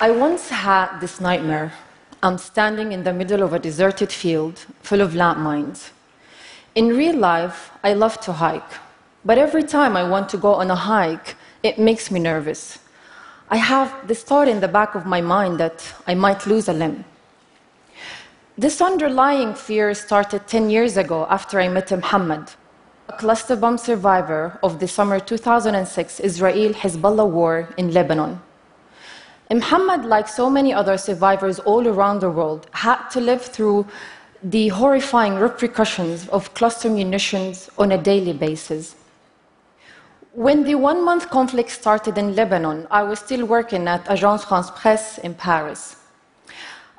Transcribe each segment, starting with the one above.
I once had this nightmare. I'm standing in the middle of a deserted field full of landmines. In real life, I love to hike, but every time I want to go on a hike, it makes me nervous. I have this thought in the back of my mind that I might lose a limb. This underlying fear started 10 years ago after I met Muhammad, a cluster bomb survivor of the summer 2006 Israel Hezbollah war in Lebanon. Muhammad, like so many other survivors all around the world, had to live through the horrifying repercussions of cluster munitions on a daily basis. When the one month conflict started in Lebanon, I was still working at Agence France Presse in Paris.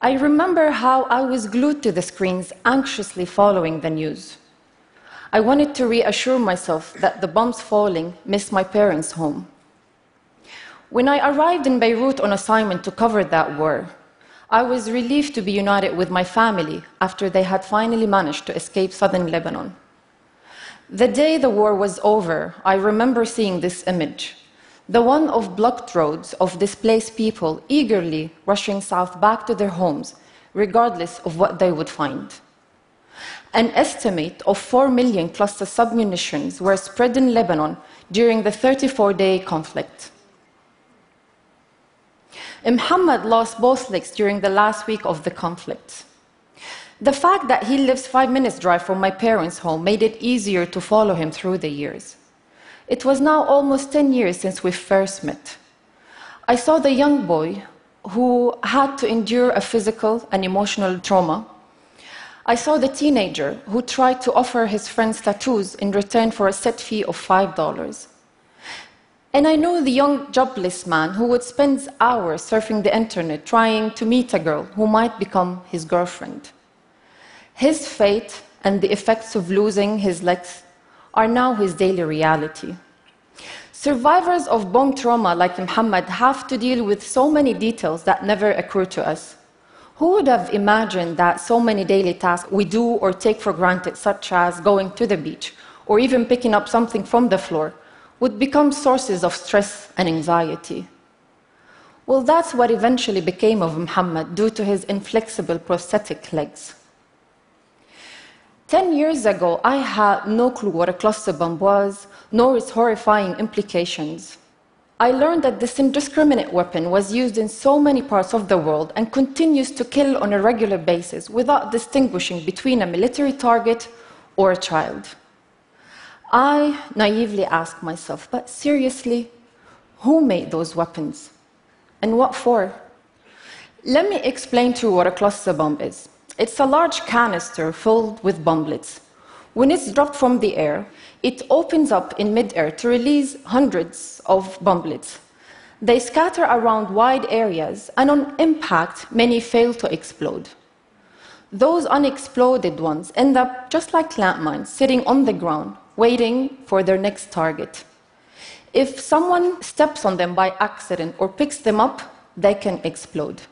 I remember how I was glued to the screens, anxiously following the news. I wanted to reassure myself that the bombs falling missed my parents' home. When I arrived in Beirut on assignment to cover that war, I was relieved to be united with my family after they had finally managed to escape southern Lebanon. The day the war was over, I remember seeing this image the one of blocked roads of displaced people eagerly rushing south back to their homes, regardless of what they would find. An estimate of 4 million cluster submunitions were spread in Lebanon during the 34 day conflict. Muhammad lost both legs during the last week of the conflict. The fact that he lives five minutes' drive from my parents' home made it easier to follow him through the years. It was now almost 10 years since we first met. I saw the young boy who had to endure a physical and emotional trauma. I saw the teenager who tried to offer his friends tattoos in return for a set fee of $5. And I know the young jobless man who would spend hours surfing the internet trying to meet a girl who might become his girlfriend. His fate and the effects of losing his legs are now his daily reality. Survivors of bomb trauma like Muhammad have to deal with so many details that never occur to us. Who would have imagined that so many daily tasks we do or take for granted, such as going to the beach or even picking up something from the floor, would become sources of stress and anxiety. Well, that's what eventually became of Muhammad due to his inflexible prosthetic legs. Ten years ago, I had no clue what a cluster bomb was, nor its horrifying implications. I learned that this indiscriminate weapon was used in so many parts of the world and continues to kill on a regular basis without distinguishing between a military target or a child. I naively asked myself, but seriously, who made those weapons? And what for? Let me explain to you what a cluster bomb is. It's a large canister filled with bomblets. When it's dropped from the air, it opens up in midair to release hundreds of bomblets. They scatter around wide areas, and on impact, many fail to explode. Those unexploded ones end up just like landmines, sitting on the ground, waiting for their next target. If someone steps on them by accident or picks them up, they can explode.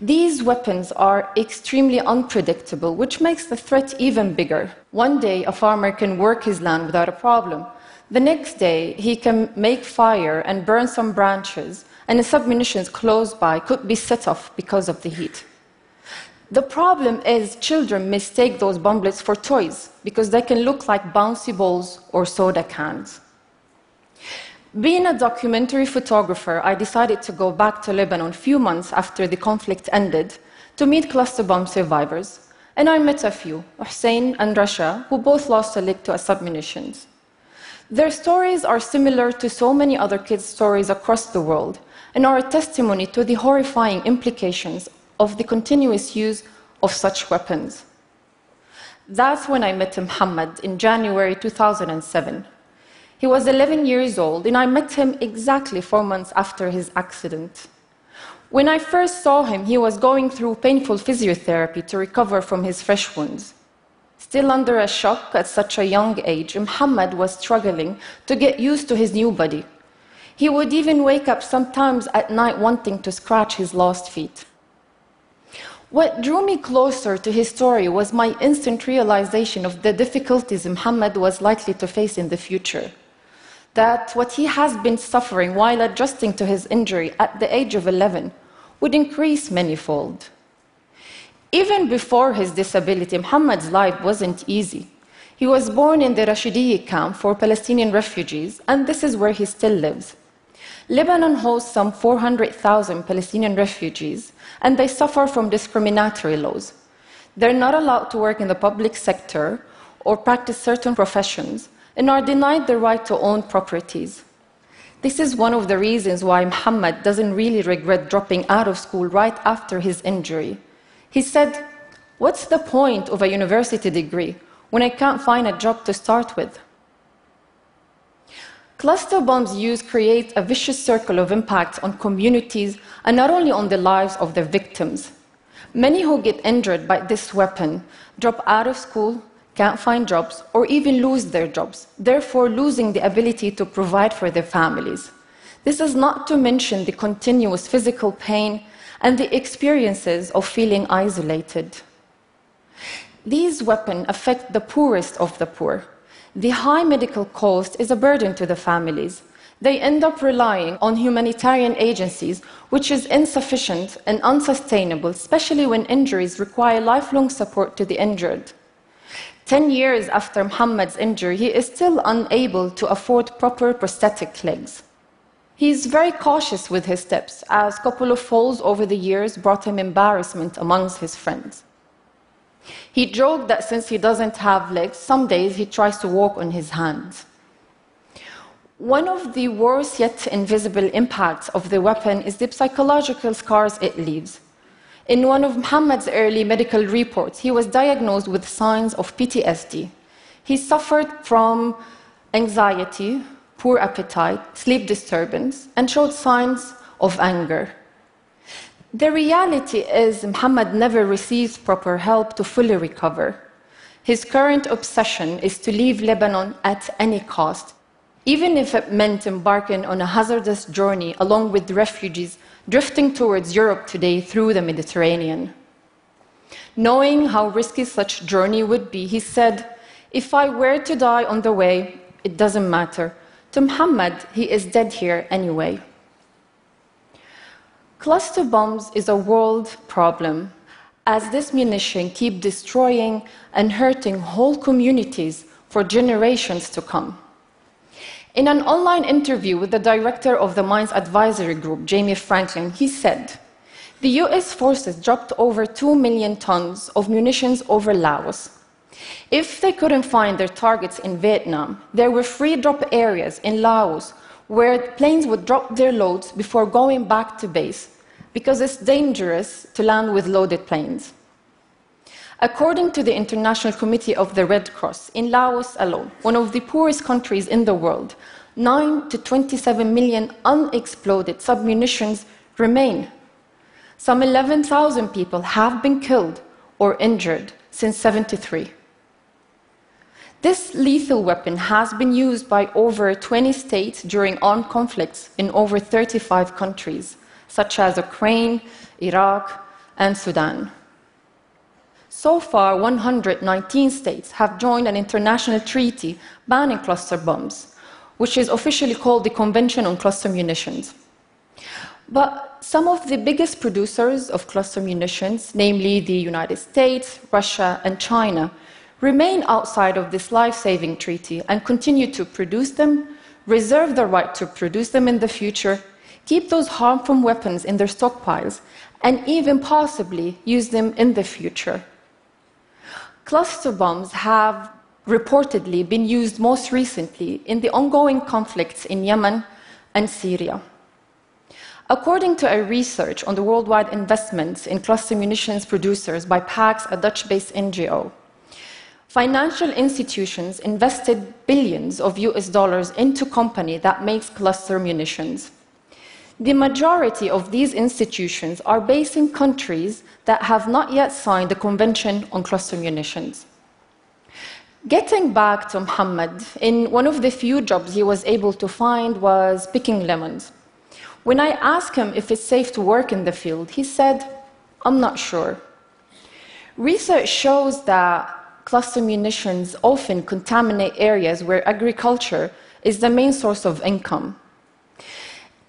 These weapons are extremely unpredictable, which makes the threat even bigger. One day, a farmer can work his land without a problem. The next day, he can make fire and burn some branches, and the submunitions close by could be set off because of the heat. The problem is children mistake those bomblets for toys because they can look like bouncy balls or soda cans. Being a documentary photographer, I decided to go back to Lebanon a few months after the conflict ended to meet cluster bomb survivors. And I met a few, Hussein and Rasha, who both lost a leg to a submunitions. Their stories are similar to so many other kids' stories across the world and are a testimony to the horrifying implications of the continuous use of such weapons. That's when I met Muhammad in January 2007. He was 11 years old, and I met him exactly four months after his accident. When I first saw him, he was going through painful physiotherapy to recover from his fresh wounds. Still under a shock at such a young age, Muhammad was struggling to get used to his new body. He would even wake up sometimes at night wanting to scratch his lost feet. What drew me closer to his story was my instant realization of the difficulties Muhammad was likely to face in the future. That what he has been suffering while adjusting to his injury at the age of 11 would increase manifold. Even before his disability, Muhammad's life wasn't easy. He was born in the Rashidiyya camp for Palestinian refugees, and this is where he still lives. Lebanon hosts some 400,000 Palestinian refugees, and they suffer from discriminatory laws. They're not allowed to work in the public sector or practice certain professions and are denied the right to own properties. This is one of the reasons why Muhammad doesn't really regret dropping out of school right after his injury. He said, What's the point of a university degree when I can't find a job to start with? Cluster bombs use create a vicious circle of impact on communities and not only on the lives of their victims. Many who get injured by this weapon drop out of school, can't find jobs, or even lose their jobs, therefore losing the ability to provide for their families. This is not to mention the continuous physical pain and the experiences of feeling isolated. These weapons affect the poorest of the poor. The high medical cost is a burden to the families. They end up relying on humanitarian agencies, which is insufficient and unsustainable, especially when injuries require lifelong support to the injured. Ten years after Muhammad's injury, he is still unable to afford proper prosthetic legs. He is very cautious with his steps, as a couple of falls over the years brought him embarrassment amongst his friends. He joked that since he doesn't have legs, some days he tries to walk on his hands. One of the worst yet invisible impacts of the weapon is the psychological scars it leaves. In one of Muhammad's early medical reports, he was diagnosed with signs of PTSD. He suffered from anxiety, poor appetite, sleep disturbance, and showed signs of anger. The reality is, Muhammad never receives proper help to fully recover. His current obsession is to leave Lebanon at any cost, even if it meant embarking on a hazardous journey along with refugees drifting towards Europe today through the Mediterranean. Knowing how risky such journey would be, he said, If I were to die on the way, it doesn't matter. To Muhammad, he is dead here anyway. Cluster bombs is a world problem, as this munition keep destroying and hurting whole communities for generations to come. In an online interview with the director of the Mines Advisory Group, Jamie Franklin, he said, the US forces dropped over 2 million tons of munitions over Laos if they couldn't find their targets in Vietnam, there were free drop areas in Laos where planes would drop their loads before going back to base because it's dangerous to land with loaded planes. According to the International Committee of the Red Cross, in Laos alone, one of the poorest countries in the world, 9 to 27 million unexploded submunitions remain. Some 11,000 people have been killed or injured since 73. This lethal weapon has been used by over 20 states during armed conflicts in over 35 countries, such as Ukraine, Iraq, and Sudan. So far, 119 states have joined an international treaty banning cluster bombs, which is officially called the Convention on Cluster Munitions. But some of the biggest producers of cluster munitions, namely the United States, Russia, and China, remain outside of this life saving treaty and continue to produce them, reserve the right to produce them in the future, keep those harmful weapons in their stockpiles, and even possibly use them in the future. Cluster bombs have reportedly been used most recently in the ongoing conflicts in Yemen and Syria. According to a research on the worldwide investments in cluster munitions producers by PAX, a Dutch based NGO, Financial institutions invested billions of US dollars into company that makes cluster munitions. The majority of these institutions are based in countries that have not yet signed the Convention on Cluster Munitions. Getting back to Muhammad, in one of the few jobs he was able to find was picking lemons. When I asked him if it's safe to work in the field, he said, I'm not sure. Research shows that cluster munitions often contaminate areas where agriculture is the main source of income.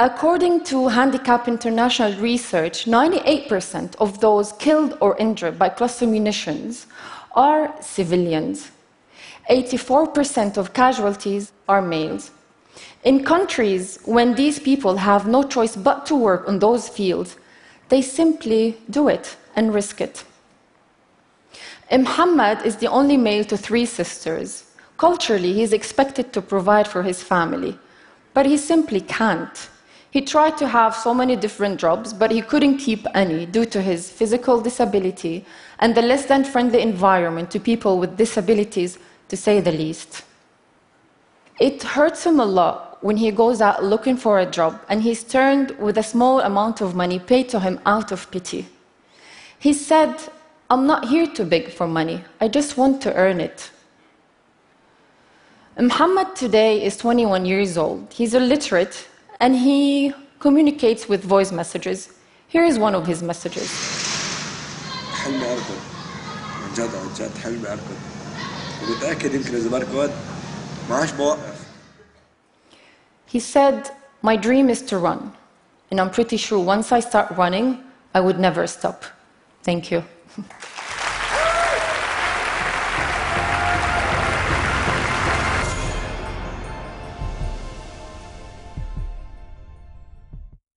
According to Handicap International research, 98% of those killed or injured by cluster munitions are civilians. 84% of casualties are males. In countries when these people have no choice but to work on those fields, they simply do it and risk it. Muhammad is the only male to three sisters. Culturally, he is expected to provide for his family, but he simply can't. He tried to have so many different jobs, but he couldn't keep any due to his physical disability and the less than friendly environment to people with disabilities, to say the least. It hurts him a lot when he goes out looking for a job and he's turned with a small amount of money paid to him out of pity. He said, I'm not here to beg for money, I just want to earn it. Muhammad today is 21 years old. He's illiterate and he communicates with voice messages. Here is one of his messages. حلمي اركض عن جد عن جد حلمي اركض ومتاكد يمكن اذا بركض ما عادش بوقف He said, My dream is to run, and I'm pretty sure once I start running, I would never stop. Thank you.